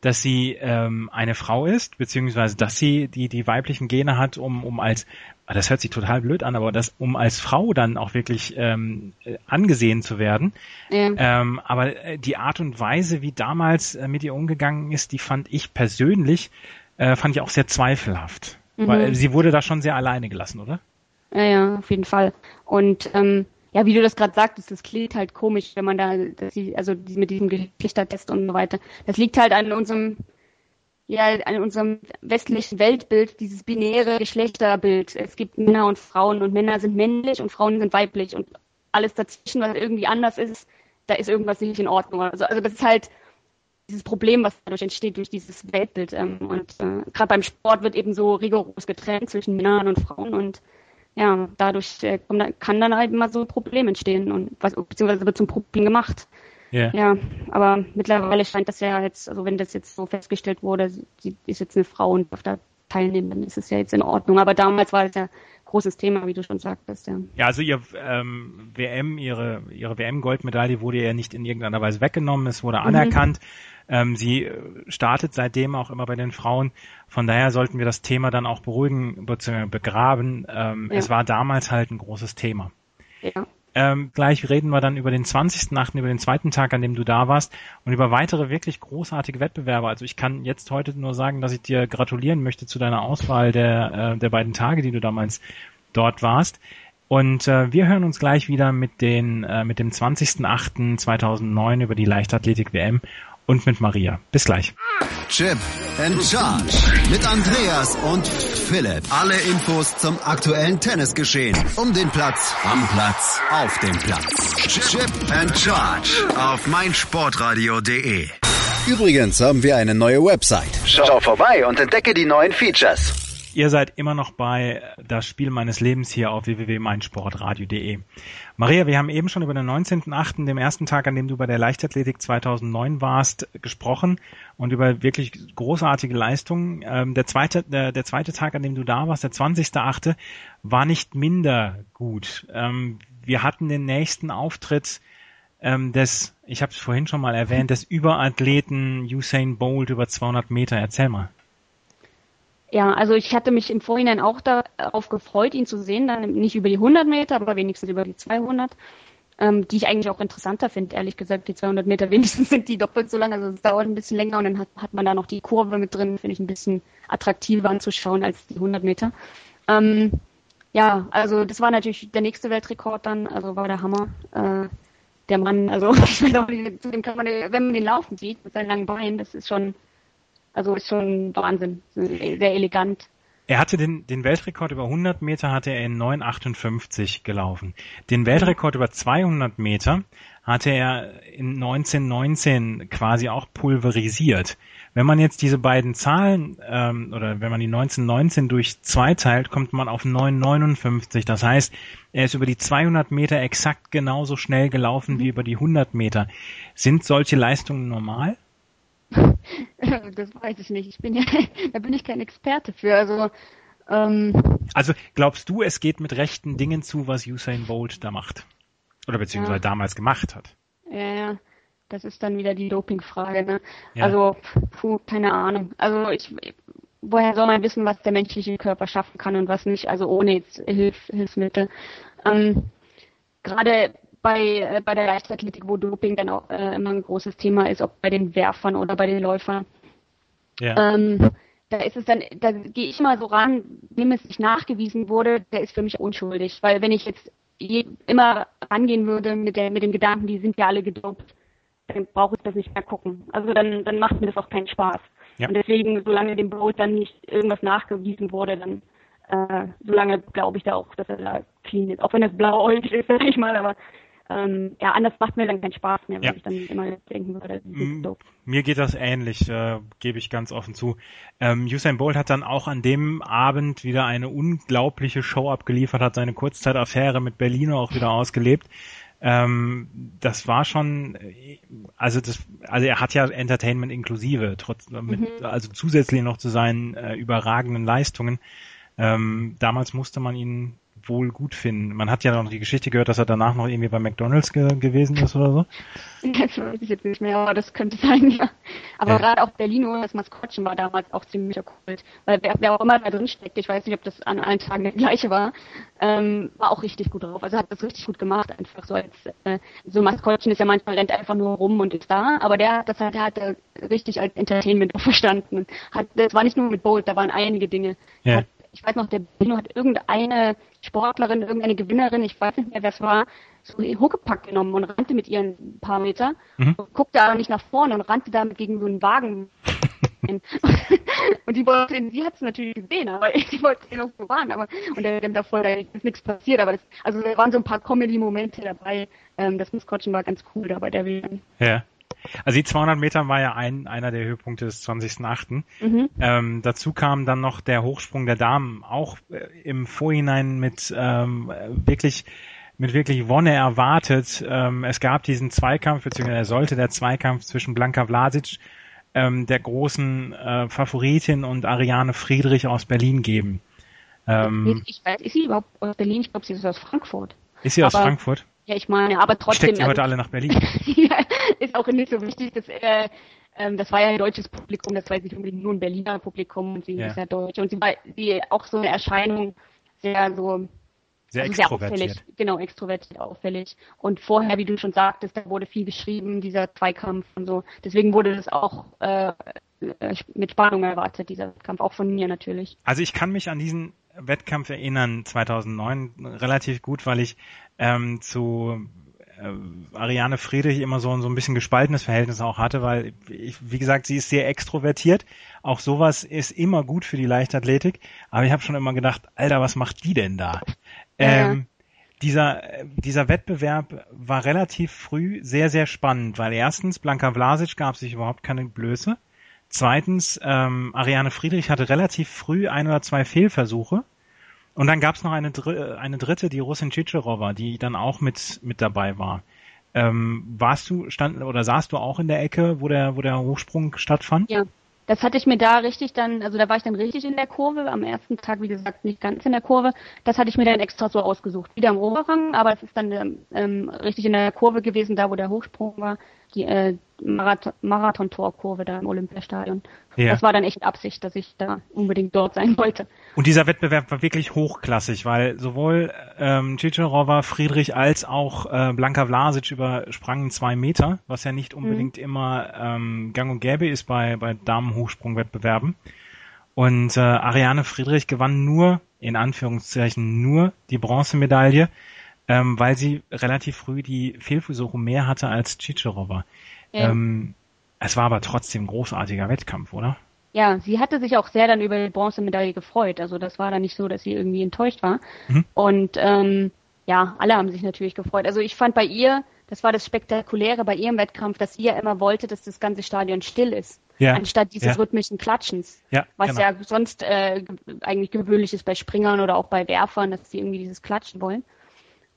Speaker 2: dass sie ähm, eine Frau ist, beziehungsweise dass sie die, die weiblichen Gene hat, um, um als, ah, das hört sich total blöd an, aber das, um als Frau dann auch wirklich ähm, angesehen zu werden. Ja. Ähm, aber äh, die Art und Weise, wie damals äh, mit ihr umgegangen ist, die fand ich persönlich, äh, fand ich auch sehr zweifelhaft. Mhm. Weil sie wurde da schon sehr alleine gelassen, oder?
Speaker 4: Ja, ja, auf jeden Fall. Und ähm, ja, wie du das gerade sagtest, das klingt halt komisch, wenn man da, also mit diesem Geschlechtertest und so weiter. Das liegt halt an unserem, ja, an unserem westlichen Weltbild, dieses binäre Geschlechterbild. Es gibt Männer und Frauen und Männer sind männlich und Frauen sind weiblich und alles dazwischen, was irgendwie anders ist, da ist irgendwas nicht in Ordnung. Also, also das ist halt dieses Problem, was dadurch entsteht, durch dieses Weltbild. Ähm, und äh, gerade beim Sport wird eben so rigoros getrennt zwischen Männern und Frauen und ja, dadurch äh, kann dann halt immer so ein Problem entstehen und was, beziehungsweise wird zum Problem gemacht. Yeah. Ja, aber mittlerweile scheint das ja jetzt, also wenn das jetzt so festgestellt wurde, sie ist jetzt eine Frau und darf da teilnehmen, dann ist es ja jetzt in Ordnung. Aber damals war das ja großes Thema, wie du schon sagtest, ja.
Speaker 2: Ja, also ihr ähm, WM, ihre ihre WM-Goldmedaille wurde ja nicht in irgendeiner Weise weggenommen, es wurde mhm. anerkannt. Ähm, sie äh, startet seitdem auch immer bei den Frauen. Von daher sollten wir das Thema dann auch beruhigen bzw. begraben. Ähm, ja. Es war damals halt ein großes Thema. Ja. Ähm, gleich reden wir dann über den 20.8., über den zweiten Tag, an dem du da warst und über weitere wirklich großartige Wettbewerbe. Also ich kann jetzt heute nur sagen, dass ich dir gratulieren möchte zu deiner Auswahl der, äh, der beiden Tage, die du damals dort warst. Und äh, wir hören uns gleich wieder mit, den, äh, mit dem 20.8.2009 über die Leichtathletik WM und mit Maria. Bis gleich.
Speaker 1: Chip and Charge mit Andreas und Philipp. Alle Infos zum aktuellen Tennisgeschehen. Um den Platz, am Platz, auf dem Platz. Chip and Charge auf meinsportradio.de. Übrigens haben wir eine neue Website. Schau vorbei und entdecke die neuen Features.
Speaker 2: Ihr seid immer noch bei das Spiel meines Lebens hier auf www.meinsportradio.de. Maria, wir haben eben schon über den 19.8., dem ersten Tag, an dem du bei der Leichtathletik 2009 warst, gesprochen und über wirklich großartige Leistungen. Ähm, der zweite, der, der zweite Tag, an dem du da warst, der 20.8., war nicht minder gut. Ähm, wir hatten den nächsten Auftritt ähm, des, ich habe es vorhin schon mal erwähnt, des Überathleten Usain Bolt über 200 Meter. Erzähl mal.
Speaker 4: Ja, also ich hatte mich im Vorhinein auch darauf gefreut, ihn zu sehen, dann nicht über die 100 Meter, aber wenigstens über die 200, ähm, die ich eigentlich auch interessanter finde, ehrlich gesagt. Die 200 Meter wenigstens sind die doppelt so lang, also es dauert ein bisschen länger und dann hat, hat man da noch die Kurve mit drin, finde ich ein bisschen attraktiver anzuschauen als die 100 Meter. Ähm, ja, also das war natürlich der nächste Weltrekord dann, also war der Hammer. Äh, der Mann, also zu dem kann man, wenn man den laufen sieht mit seinen langen Beinen, das ist schon also ist schon Wahnsinn, sehr elegant.
Speaker 2: Er hatte den, den Weltrekord über 100 Meter hatte er in 9,58 gelaufen. Den Weltrekord über 200 Meter hatte er in 1919 quasi auch pulverisiert. Wenn man jetzt diese beiden Zahlen ähm, oder wenn man die 1919 durch zwei teilt, kommt man auf 9,59. Das heißt, er ist über die 200 Meter exakt genauso schnell gelaufen wie über die 100 Meter. Sind solche Leistungen normal?
Speaker 4: das weiß ich nicht. Ich bin ja, da bin ich kein Experte für. Also,
Speaker 2: ähm, also glaubst du, es geht mit rechten Dingen zu, was Usain Bolt da macht? Oder beziehungsweise ja. damals gemacht hat?
Speaker 4: Ja, ja. Das ist dann wieder die Dopingfrage, ne? Ja. Also, puh, keine Ahnung. Also ich, woher soll man wissen, was der menschliche Körper schaffen kann und was nicht, also ohne jetzt Hilf, Hilfsmittel. Ähm, Gerade bei, äh, bei der Leichtathletik, wo Doping dann auch äh, immer ein großes Thema ist, ob bei den Werfern oder bei den Läufern. Ja. Ähm, da ist es dann, da gehe ich mal so ran, wem es nicht nachgewiesen wurde, der ist für mich unschuldig. Weil wenn ich jetzt je, immer rangehen würde mit, der, mit dem Gedanken, die sind ja alle gedopt, dann brauche ich das nicht mehr gucken. Also dann, dann macht mir das auch keinen Spaß. Ja. Und deswegen, solange dem Boot dann nicht irgendwas nachgewiesen wurde, dann äh, solange glaube ich da auch, dass er da clean ist. Auch wenn das blauäugig ist, sag ich mal, aber ähm, ja, anders macht mir dann keinen Spaß mehr, ja. ich dann immer denken würde, das ist doof.
Speaker 2: Mir geht das ähnlich, äh, gebe ich ganz offen zu. Ähm, Usain Bolt hat dann auch an dem Abend wieder eine unglaubliche Show abgeliefert, hat seine Kurzzeitaffäre mit Berlino auch wieder ausgelebt. Ähm, das war schon, also das, also er hat ja Entertainment inklusive, trotz, mit, mhm. also zusätzlich noch zu seinen äh, überragenden Leistungen. Ähm, damals musste man ihn wohl gut finden. Man hat ja noch die Geschichte gehört, dass er danach noch irgendwie bei McDonalds ge gewesen ist oder so.
Speaker 4: Das weiß ich jetzt nicht mehr, aber das könnte sein, ja. Aber ja. gerade auch Berlino, das Maskottchen war damals auch ziemlich Kult. Weil wer, wer, auch immer da drin steckt, ich weiß nicht, ob das an allen Tagen der gleiche war, ähm, war auch richtig gut drauf. Also hat das richtig gut gemacht, einfach so als äh, so Maskottchen ist ja manchmal rennt einfach nur rum und ist da, aber der hat das halt, der hat richtig als Entertainment verstanden. Hat, das war nicht nur mit Bolt, da waren einige Dinge. Ja. Hat, ich weiß noch, der Berlino hat irgendeine Sportlerin, irgendeine Gewinnerin, ich weiß nicht mehr, wer es war, so Huckepack genommen und rannte mit ihr ein paar Meter, mhm. guckte aber nicht nach vorne und rannte damit gegen so einen Wagen. und die wollte, sie hat es natürlich gesehen, aber die wollte sie noch bewahren, aber und der, dem davor da ist nichts passiert, aber das, also da waren so ein paar Comedy-Momente dabei. Ähm, das Maskottchen war ganz cool da bei der WM.
Speaker 2: Ja. Also die 200 Meter war ja ein, einer der Höhepunkte des 20.8. Mhm. Ähm, dazu kam dann noch der Hochsprung der Damen, auch äh, im Vorhinein mit ähm, wirklich mit wirklich Wonne erwartet. Ähm, es gab diesen Zweikampf, beziehungsweise sollte der Zweikampf zwischen Blanka Vlasic, ähm, der großen äh, Favoritin, und Ariane Friedrich aus Berlin geben.
Speaker 4: Ähm, ich weiß, ist sie überhaupt aus Berlin? Ich glaube, sie ist aus Frankfurt.
Speaker 2: Ist sie aus Frankfurt?
Speaker 4: Ja, ich meine, aber trotzdem.
Speaker 2: Steckt ihr heute also, alle nach Berlin?
Speaker 4: ist auch nicht so wichtig. Dass, äh, ähm, das war ja ein deutsches Publikum, das war jetzt nicht unbedingt nur ein Berliner Publikum und sie ja. ist ja deutsch. Und sie war sie auch so eine Erscheinung, sehr so
Speaker 2: sehr also extrovertiert.
Speaker 4: Sehr auffällig, genau, extrovertiert, auffällig. Und vorher, wie du schon sagtest, da wurde viel geschrieben, dieser Zweikampf und so. Deswegen wurde das auch äh, äh mit Spannung erwartet, dieser Kampf, auch von mir natürlich.
Speaker 2: Also ich kann mich an diesen Wettkampf erinnern, 2009, relativ gut, weil ich ähm, zu äh, Ariane Friedrich immer so, so ein bisschen gespaltenes Verhältnis auch hatte, weil ich, wie gesagt, sie ist sehr extrovertiert. Auch sowas ist immer gut für die Leichtathletik. Aber ich habe schon immer gedacht, Alter, was macht die denn da? Ja. Ähm, dieser, dieser Wettbewerb war relativ früh sehr, sehr spannend, weil erstens, Blanka Vlasic gab sich überhaupt keine Blöße. Zweitens, ähm, Ariane Friedrich hatte relativ früh ein oder zwei Fehlversuche. Und dann gab es noch eine, eine dritte, die Russin Chicherova, die dann auch mit, mit dabei war. Ähm, warst du, stand oder saßt du auch in der Ecke, wo der, wo der Hochsprung stattfand?
Speaker 4: Ja, das hatte ich mir da richtig dann, also da war ich dann richtig in der Kurve, am ersten Tag, wie gesagt, nicht ganz in der Kurve. Das hatte ich mir dann extra so ausgesucht. Wieder im Oberrang, aber es ist dann ähm, richtig in der Kurve gewesen, da wo der Hochsprung war die äh, Marathon, Marathon-Torkurve da im Olympiastadion. Ja. Das war dann echt Absicht, dass ich da unbedingt dort sein wollte.
Speaker 2: Und dieser Wettbewerb war wirklich hochklassig, weil sowohl ähm, Cicerova, Friedrich als auch äh, Blanka Vlasic übersprangen zwei Meter, was ja nicht unbedingt mhm. immer ähm, gang und gäbe ist bei, bei Damenhochsprungwettbewerben. Und äh, Ariane Friedrich gewann nur, in Anführungszeichen, nur die Bronzemedaille ähm, weil sie relativ früh die Fehlversuche mehr hatte als Chicherova. Ja. Ähm, es war aber trotzdem ein großartiger Wettkampf, oder?
Speaker 4: Ja, sie hatte sich auch sehr dann über die Bronzemedaille gefreut. Also das war dann nicht so, dass sie irgendwie enttäuscht war. Mhm. Und ähm, ja, alle haben sich natürlich gefreut. Also ich fand bei ihr, das war das Spektakuläre bei ihrem Wettkampf, dass sie ja immer wollte, dass das ganze Stadion still ist. Ja. Anstatt dieses ja. rhythmischen Klatschens. Ja, was genau. ja sonst äh, eigentlich gewöhnlich ist bei Springern oder auch bei Werfern, dass sie irgendwie dieses Klatschen wollen.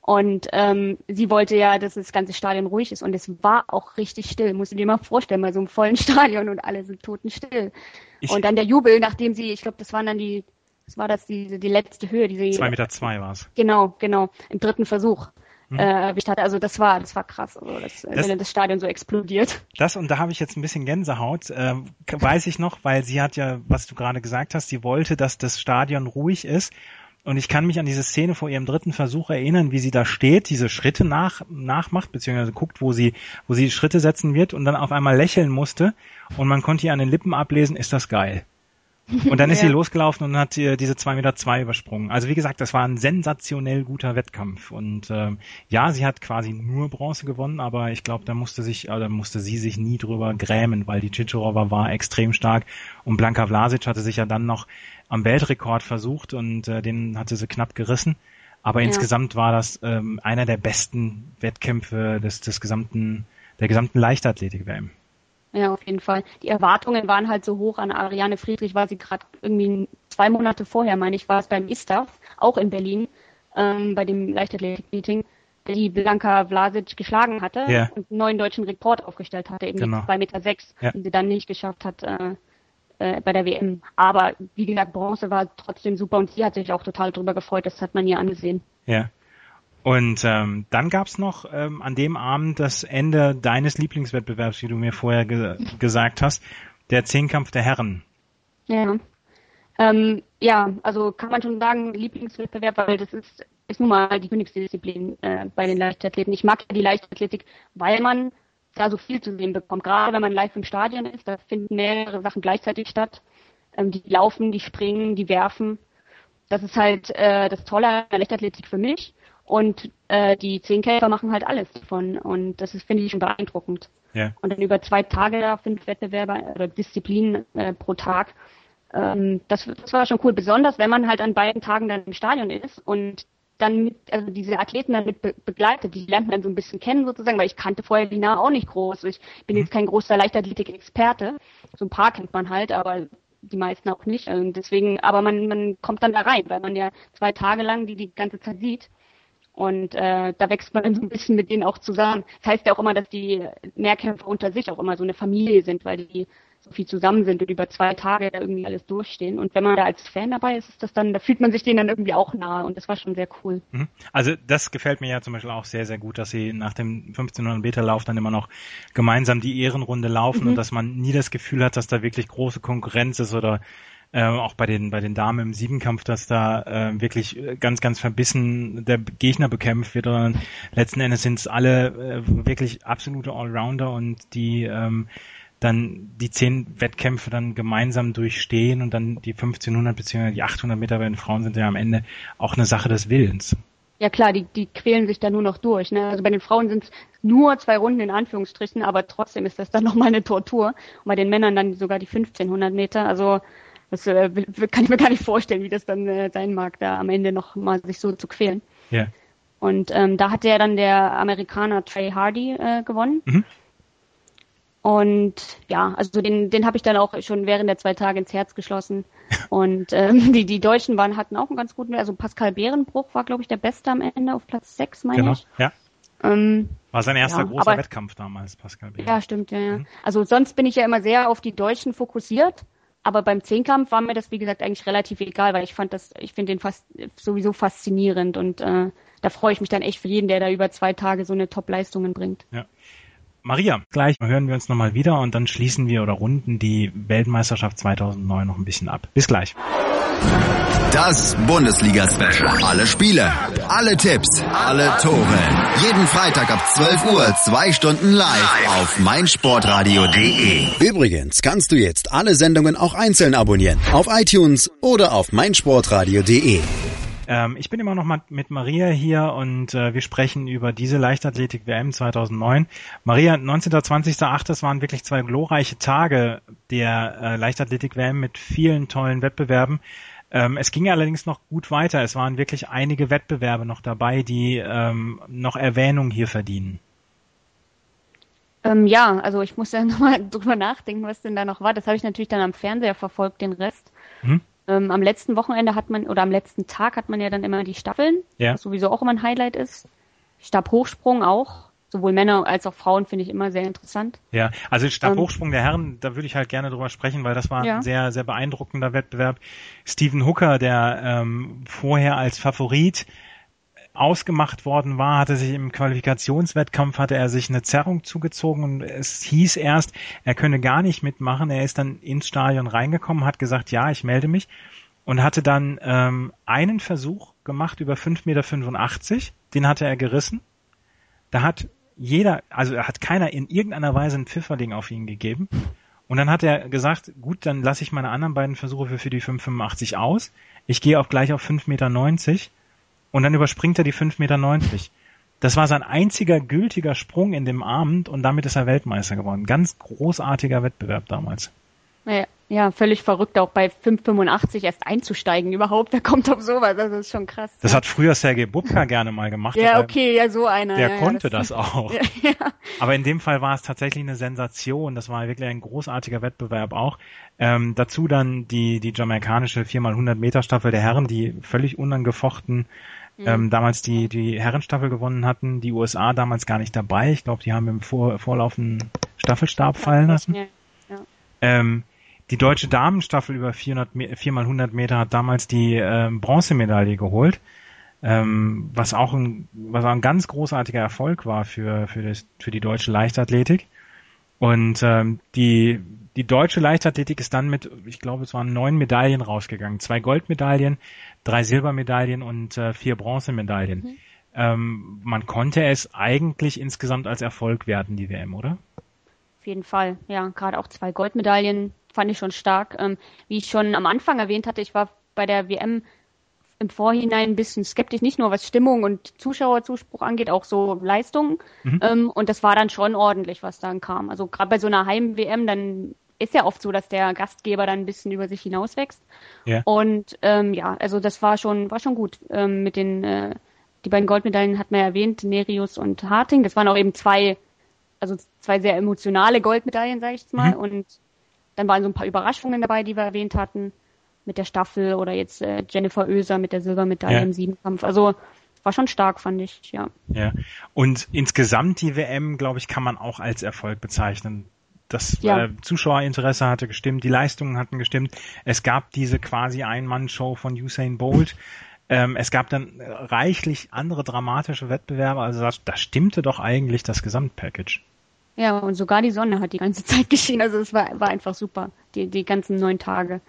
Speaker 4: Und ähm, sie wollte ja, dass das ganze Stadion ruhig ist. Und es war auch richtig still. Musst du dir mal vorstellen, bei so einem vollen Stadion und alle sind totenstill. Ich und dann der Jubel, nachdem sie, ich glaube, das waren dann die, was war das, die, die letzte Höhe, diese.
Speaker 2: Zwei Meter zwei war es.
Speaker 4: Genau, genau. Im dritten Versuch. Hm. Äh, erwischt hatte. Also das war, das war krass, also das, das, wenn das Stadion so explodiert.
Speaker 2: Das und da habe ich jetzt ein bisschen Gänsehaut, äh, weiß ich noch, weil sie hat ja, was du gerade gesagt hast, sie wollte, dass das Stadion ruhig ist und ich kann mich an diese Szene vor ihrem dritten Versuch erinnern, wie sie da steht, diese Schritte nach, nachmacht, beziehungsweise guckt, wo sie, wo sie Schritte setzen wird und dann auf einmal lächeln musste und man konnte ihr an den Lippen ablesen, ist das geil. Und dann ist ja. sie losgelaufen und hat diese zwei Meter zwei übersprungen. Also wie gesagt, das war ein sensationell guter Wettkampf. Und ähm, ja, sie hat quasi nur Bronze gewonnen, aber ich glaube, da musste sich, oder musste sie sich nie drüber grämen, weil die Chichorova war extrem stark und Blanka Vlasic hatte sich ja dann noch am Weltrekord versucht und äh, den hatte sie knapp gerissen. Aber ja. insgesamt war das ähm, einer der besten Wettkämpfe des, des gesamten, der gesamten Leichtathletik-WM.
Speaker 4: Ja, auf jeden Fall. Die Erwartungen waren halt so hoch an Ariane Friedrich, war sie gerade irgendwie zwei Monate vorher, meine ich, war es beim ISTAF, auch in Berlin, ähm, bei dem Leichtathletik-Meeting, die Blanka Vlasic geschlagen hatte ja. und einen neuen deutschen Rekord aufgestellt hatte, eben genau. 2,6 Meter, sechs, ja. den sie dann nicht geschafft hat, äh, äh, bei der WM. Aber wie gesagt, Bronze war trotzdem super und sie hat sich auch total drüber gefreut. Das hat man ihr angesehen.
Speaker 2: Ja. Und ähm, dann gab's noch ähm, an dem Abend das Ende deines Lieblingswettbewerbs, wie du mir vorher ge gesagt hast, der Zehnkampf der Herren.
Speaker 4: Ja. Ähm, ja, also kann man schon sagen, Lieblingswettbewerb, weil das ist, ist nun mal die Königsdisziplin äh, bei den Leichtathleten. Ich mag ja die Leichtathletik, weil man da so viel zu sehen bekommt. Gerade wenn man live im Stadion ist, da finden mehrere Sachen gleichzeitig statt. Ähm, die laufen, die springen, die werfen. Das ist halt äh, das Tolle an der Leichtathletik für mich. Und äh, die Zehnkämpfer machen halt alles davon. Und das ist, finde ich, schon beeindruckend. Ja. Und dann über zwei Tage da fünf Wettbewerbe oder Disziplinen äh, pro Tag. Ähm, das, das war schon cool. Besonders wenn man halt an beiden Tagen dann im Stadion ist und dann mit, also diese Athleten dann mit be begleitet, die lernt man dann so ein bisschen kennen sozusagen, weil ich kannte vorher die Nahe auch nicht groß. Ich bin mhm. jetzt kein großer Leichtathletik-Experte. So ein paar kennt man halt, aber die meisten auch nicht. Und also deswegen, aber man, man kommt dann da rein, weil man ja zwei Tage lang die die ganze Zeit sieht. Und äh, da wächst man so ein bisschen mit denen auch zusammen. Das heißt ja auch immer, dass die Mehrkämpfer unter sich auch immer so eine Familie sind, weil die so viel zusammen sind und über zwei Tage da irgendwie alles durchstehen. Und wenn man da als Fan dabei ist, ist das dann, da fühlt man sich denen dann irgendwie auch nahe und das war schon sehr cool.
Speaker 2: Mhm. Also das gefällt mir ja zum Beispiel auch sehr, sehr gut, dass sie nach dem 1500 Meter Lauf dann immer noch gemeinsam die Ehrenrunde laufen mhm. und dass man nie das Gefühl hat, dass da wirklich große Konkurrenz ist oder äh, auch bei den bei den Damen im Siebenkampf, dass da äh, wirklich ganz ganz verbissen der Gegner bekämpft wird. Und letzten Endes sind es alle äh, wirklich absolute Allrounder und die ähm, dann die zehn Wettkämpfe dann gemeinsam durchstehen und dann die 1500 bzw. die 800 Meter bei den Frauen sind ja am Ende auch eine Sache des Willens.
Speaker 4: Ja klar, die, die quälen sich da nur noch durch. Ne? Also bei den Frauen sind es nur zwei Runden in Anführungsstrichen, aber trotzdem ist das dann nochmal eine Tortur. Und bei den Männern dann sogar die 1500 Meter. Also das äh, kann ich mir gar nicht vorstellen, wie das dann äh, sein mag, da am Ende noch mal sich so zu quälen. Ja. Und ähm, da hat ja dann der Amerikaner Trey Hardy äh, gewonnen. Mhm. Und ja, also den, den habe ich dann auch schon während der zwei Tage ins Herz geschlossen. Und ähm, die, die Deutschen waren, hatten auch einen ganz guten, also Pascal Bärenbruch war, glaube ich, der Beste am Ende auf Platz 6, meine genau. ich.
Speaker 2: Ja. Ähm, war sein erster ja, großer aber, Wettkampf damals, Pascal
Speaker 4: Bärenbruch. Ja, stimmt, ja, ja. Mhm. Also sonst bin ich ja immer sehr auf die Deutschen fokussiert. Aber beim Zehnkampf war mir das, wie gesagt, eigentlich relativ egal, weil ich fand das, ich finde den fast sowieso faszinierend und äh, da freue ich mich dann echt für jeden, der da über zwei Tage so eine Top-Leistungen bringt.
Speaker 2: Ja. Maria, gleich hören wir uns nochmal wieder und dann schließen wir oder runden die Weltmeisterschaft 2009 noch ein bisschen ab. Bis gleich.
Speaker 1: Das Bundesliga-Special. Alle Spiele, alle Tipps, alle Tore. Jeden Freitag ab 12 Uhr, zwei Stunden live auf meinsportradio.de. Übrigens kannst du jetzt alle Sendungen auch einzeln abonnieren. Auf iTunes oder auf meinsportradio.de.
Speaker 2: Ähm, ich bin immer noch mal mit Maria hier und äh, wir sprechen über diese Leichtathletik-WM 2009. Maria, 19.20.8. das waren wirklich zwei glorreiche Tage der äh, Leichtathletik-WM mit vielen tollen Wettbewerben. Ähm, es ging allerdings noch gut weiter. Es waren wirklich einige Wettbewerbe noch dabei, die ähm, noch Erwähnung hier verdienen.
Speaker 4: Ähm, ja, also ich muss ja nochmal drüber nachdenken, was denn da noch war. Das habe ich natürlich dann am Fernseher verfolgt, den Rest. Mhm. Ähm, am letzten Wochenende hat man, oder am letzten Tag hat man ja dann immer die Staffeln, ja. was sowieso auch immer ein Highlight ist. Stabhochsprung auch. Sowohl Männer als auch Frauen finde ich immer sehr interessant.
Speaker 2: Ja, also Stabhochsprung ähm, der Herren, da würde ich halt gerne drüber sprechen, weil das war ja. ein sehr, sehr beeindruckender Wettbewerb. Steven Hooker, der ähm, vorher als Favorit ausgemacht worden war, hatte sich im Qualifikationswettkampf hatte er sich eine Zerrung zugezogen und es hieß erst, er könne gar nicht mitmachen. Er ist dann ins Stadion reingekommen, hat gesagt, ja, ich melde mich und hatte dann ähm, einen Versuch gemacht über 5,85 Meter, den hatte er gerissen. Da hat jeder, also hat keiner in irgendeiner Weise ein Pfifferling auf ihn gegeben. Und dann hat er gesagt, gut, dann lasse ich meine anderen beiden Versuche für, für die 5,85 aus. Ich gehe auch gleich auf 5,90 Meter und dann überspringt er die 5,90 Meter. Das war sein einziger gültiger Sprung in dem Abend und damit ist er Weltmeister geworden. Ganz großartiger Wettbewerb damals.
Speaker 4: Ja, ja völlig verrückt, auch bei 5,85 erst einzusteigen überhaupt. Wer kommt auf sowas? Das ist schon krass.
Speaker 2: Das ja. hat früher Sergei Bubka gerne mal gemacht.
Speaker 4: Ja, okay, ja, so einer.
Speaker 2: Der
Speaker 4: ja,
Speaker 2: konnte das, das, auch. Aber in dem Fall war es tatsächlich eine Sensation. Das war wirklich ein großartiger Wettbewerb auch. Ähm, dazu dann die, die jamaikanische 4x100 Meter Staffel der Herren, die völlig unangefochten mhm. ähm, damals die, die Herrenstaffel gewonnen hatten, die USA damals gar nicht dabei. Ich glaube, die haben im vor, vorlaufenden Staffelstab fallen lassen. Ja, ja. Ähm, Die deutsche Damenstaffel über 400, 4 mal 100 Meter hat damals die äh, Bronzemedaille geholt, ähm, was auch ein, was auch ein ganz großartiger Erfolg war für, für, das, für die deutsche Leichtathletik. Und ähm, die, die deutsche Leichtathletik ist dann mit, ich glaube, es waren neun Medaillen rausgegangen. Zwei Goldmedaillen, drei Silbermedaillen und äh, vier Bronzemedaillen. Mhm. Ähm, man konnte es eigentlich insgesamt als Erfolg werten, die WM, oder?
Speaker 4: Auf jeden Fall, ja. Gerade auch zwei Goldmedaillen fand ich schon stark. Ähm, wie ich schon am Anfang erwähnt hatte, ich war bei der WM im Vorhinein ein bisschen skeptisch, nicht nur was Stimmung und Zuschauerzuspruch angeht, auch so Leistungen. Mhm. Ähm, und das war dann schon ordentlich, was dann kam. Also gerade bei so einer Heim-WM, dann ist ja oft so, dass der Gastgeber dann ein bisschen über sich hinauswächst. Ja. Und ähm, ja, also das war schon, war schon gut. Ähm, mit den, äh, die beiden Goldmedaillen hat man ja erwähnt, Nerius und Harting. Das waren auch eben zwei, also zwei sehr emotionale Goldmedaillen, sage ich jetzt mal. Mhm. Und dann waren so ein paar Überraschungen dabei, die wir erwähnt hatten mit der Staffel oder jetzt äh, Jennifer Oeser mit der Silbermedaille ja. im Siebenkampf. Also war schon stark, fand ich, ja.
Speaker 2: Ja. Und insgesamt die WM, glaube ich, kann man auch als Erfolg bezeichnen. Das ja. äh, Zuschauerinteresse hatte gestimmt, die Leistungen hatten gestimmt. Es gab diese quasi Ein-Mann-Show von Usain Bolt. Ähm, es gab dann reichlich andere dramatische Wettbewerbe. Also da, da stimmte doch eigentlich das Gesamtpackage.
Speaker 4: Ja, und sogar die Sonne hat die ganze Zeit geschienen. Also es war, war einfach super, die, die ganzen neun Tage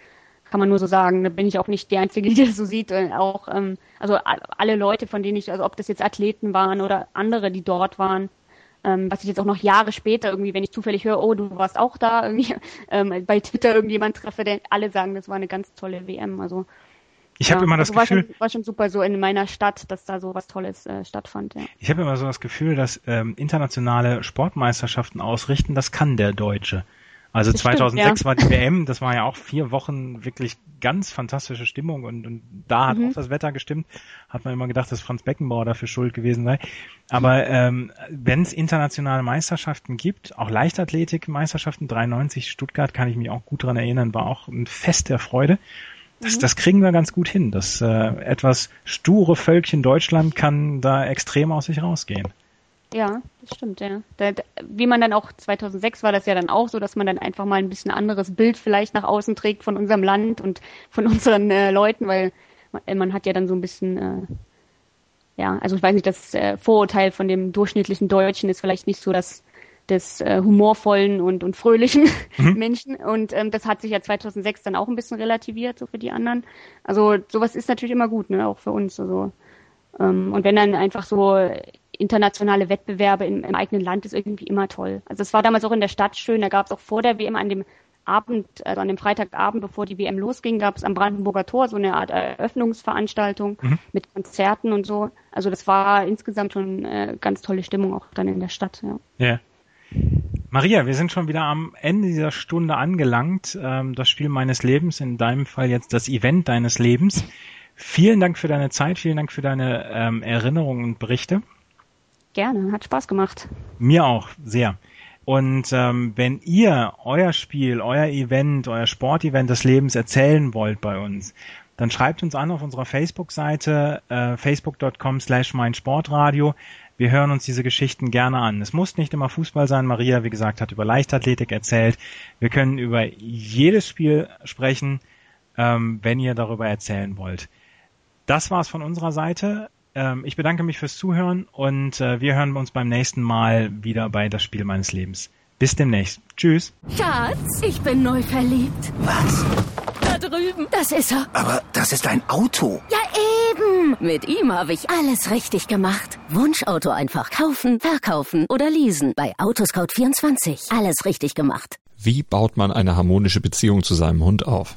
Speaker 4: kann man nur so sagen. Da bin ich auch nicht die Einzige, die das so sieht. Äh, auch, ähm, also alle Leute, von denen ich, also ob das jetzt Athleten waren oder andere, die dort waren, ähm, was ich jetzt auch noch Jahre später irgendwie, wenn ich zufällig höre, oh, du warst auch da, irgendwie ähm, bei Twitter irgendjemand treffe, der alle sagen, das war eine ganz tolle WM. Also
Speaker 2: ich habe ja, immer das also Gefühl,
Speaker 4: war schon, war schon super so in meiner Stadt, dass da so was Tolles äh, stattfand. Ja.
Speaker 2: Ich habe immer so das Gefühl, dass ähm, internationale Sportmeisterschaften ausrichten, das kann der Deutsche. Also das 2006 stimmt, ja. war die WM, das war ja auch vier Wochen wirklich ganz fantastische Stimmung und, und da hat mhm. auch das Wetter gestimmt. Hat man immer gedacht, dass Franz Beckenbauer dafür schuld gewesen sei. Aber ähm, wenn es internationale Meisterschaften gibt, auch Leichtathletik-Meisterschaften, 93 Stuttgart, kann ich mich auch gut dran erinnern, war auch ein Fest der Freude. Das, mhm. das kriegen wir ganz gut hin. Das äh, etwas sture Völkchen Deutschland kann da extrem aus sich rausgehen.
Speaker 4: Ja, das stimmt, ja. Da, da, wie man dann auch 2006 war das ja dann auch so, dass man dann einfach mal ein bisschen anderes Bild vielleicht nach außen trägt von unserem Land und von unseren äh, Leuten, weil man, äh, man, hat ja dann so ein bisschen, äh, ja, also ich weiß nicht, das äh, Vorurteil von dem durchschnittlichen Deutschen ist vielleicht nicht so das des äh, humorvollen und, und fröhlichen mhm. Menschen. Und ähm, das hat sich ja 2006 dann auch ein bisschen relativiert, so für die anderen. Also sowas ist natürlich immer gut, ne, auch für uns. Also ähm, und wenn dann einfach so internationale Wettbewerbe im, im, eigenen Land ist irgendwie immer toll. Also es war damals auch in der Stadt schön, da gab es auch vor der WM an dem Abend, also an dem Freitagabend, bevor die WM losging, gab es am Brandenburger Tor so eine Art Eröffnungsveranstaltung mhm. mit Konzerten und so. Also das war insgesamt schon äh, ganz tolle Stimmung auch dann in der Stadt. Ja.
Speaker 2: ja. Maria, wir sind schon wieder am Ende dieser Stunde angelangt. Ähm, das Spiel meines Lebens, in deinem Fall jetzt das Event deines Lebens. Vielen Dank für deine Zeit, vielen Dank für deine ähm, Erinnerungen und Berichte.
Speaker 4: Gerne, hat Spaß gemacht.
Speaker 2: Mir auch, sehr. Und ähm, wenn ihr euer Spiel, euer Event, euer Sportevent des Lebens erzählen wollt bei uns, dann schreibt uns an auf unserer Facebook-Seite äh, facebook.com slash meinsportradio. Wir hören uns diese Geschichten gerne an. Es muss nicht immer Fußball sein. Maria, wie gesagt, hat über Leichtathletik erzählt. Wir können über jedes Spiel sprechen, ähm, wenn ihr darüber erzählen wollt. Das war's von unserer Seite. Ähm, ich bedanke mich fürs Zuhören und äh, wir hören uns beim nächsten Mal wieder bei Das Spiel meines Lebens. Bis demnächst. Tschüss.
Speaker 6: Schatz, ich bin neu verliebt.
Speaker 7: Was?
Speaker 6: Da drüben. Das ist er.
Speaker 7: Aber das ist ein Auto.
Speaker 6: Ja, eben. Mit ihm habe ich alles richtig gemacht. Wunschauto einfach kaufen, verkaufen oder leasen. Bei Autoscout24. Alles richtig gemacht.
Speaker 8: Wie baut man eine harmonische Beziehung zu seinem Hund auf?